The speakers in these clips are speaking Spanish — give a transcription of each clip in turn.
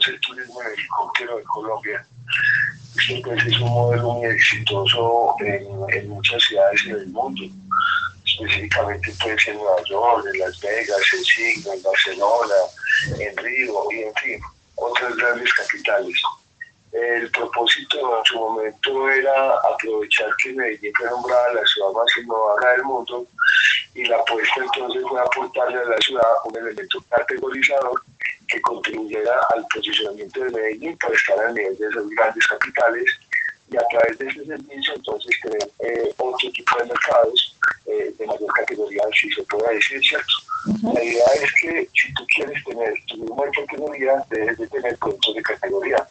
reconoce el turismo en helicóptero de Colombia. Este pues, es un modelo muy exitoso en, en muchas ciudades en el mundo específicamente pues en Nueva York, en Las Vegas, en Signo, en Barcelona, en Río y en fin, otras grandes capitales. El propósito en su momento era aprovechar que Medellín fue nombrada la ciudad más innovadora del mundo y la apuesta entonces fue aportarle a la ciudad un elemento categorizador que contribuyera al posicionamiento de Medellín para estar al nivel de esas grandes capitales y a través de ese servicio entonces tener eh, otro tipo de mercados eh, de mayor categoría, si se puede decir, ¿cierto? La idea es que si tú quieres tener tu misma categoría, debes de tener productos de categoría.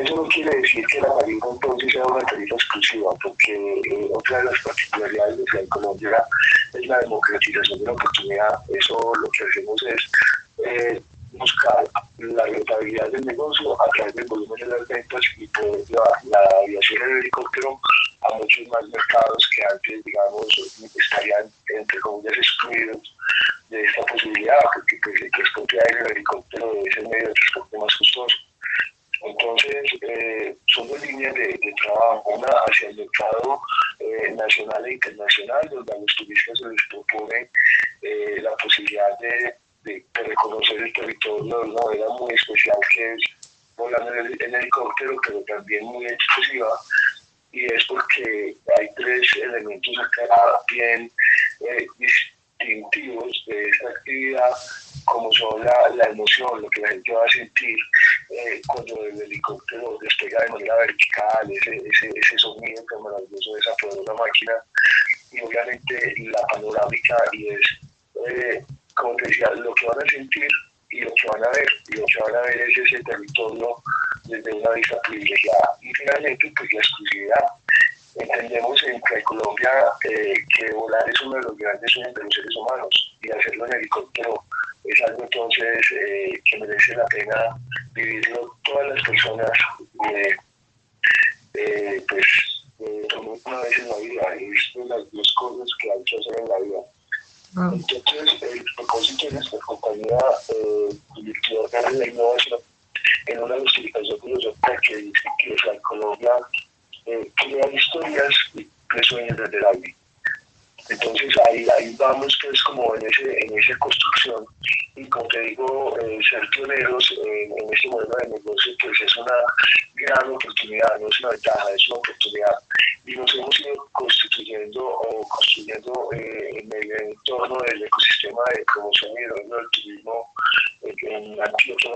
Eso no quiere decir que la tarifa entonces sea una tarifa exclusiva, porque eh, otra de las particularidades de Ciudad Colombia es la democratización de la oportunidad. Eso lo que hacemos es eh, buscar la rentabilidad del negocio a través del volumen de las ventas y poder llevar la aviación en helicóptero a muchos más mercados que antes, digamos, estarían, entre comillas, excluidos de esta posibilidad, porque pues, el transporte aéreo el helicóptero es el medio de transporte más costoso. Entonces, eh, son dos líneas de, trabajo, una hacia el mercado eh, nacional e internacional, donde a los turistas se les propone eh, la posibilidad de, reconocer el territorio de una manera muy especial, que es volando en, el, helicóptero, pero también muy exclusiva, y es porque hay tres elementos acá bien distintivos de esta actividad, como son la, la emoción, lo que la gente va a sentir eh, cuando el helicóptero despega de manera vertical, ese, ese, ese sonido tan maravilloso de esa poderosa máquina, y obviamente la panorámica, y es, eh, como te decía, lo que van a sentir van a ver es ese territorio desde una vista privilegiada. Y finalmente, pues la exclusividad. Entendemos en Colombia eh, que volar es uno de los grandes sueños de los seres humanos y hacerlo en helicóptero es algo entonces eh, que merece la pena vivirlo todas las personas, eh, pues eh, una vez en la vida, es de las cosas que hay que hacer en la vida. Ah. Entonces, el propósito de nuestra compañía eh, de la innovación en una justificación filosófica que dice que la Colombia eh, crea historias y sueños desde el aire. Entonces ahí, ahí vamos pues como en, ese, en esa construcción y como te digo, eh, ser pioneros en, este modelo de negocio pues es una gran oportunidad, no es una ventaja, es una oportunidad y nos hemos ido constituyendo o construyendo eh, entorno del ecosistema de promoción y desarrollo del turismo en Antioquia.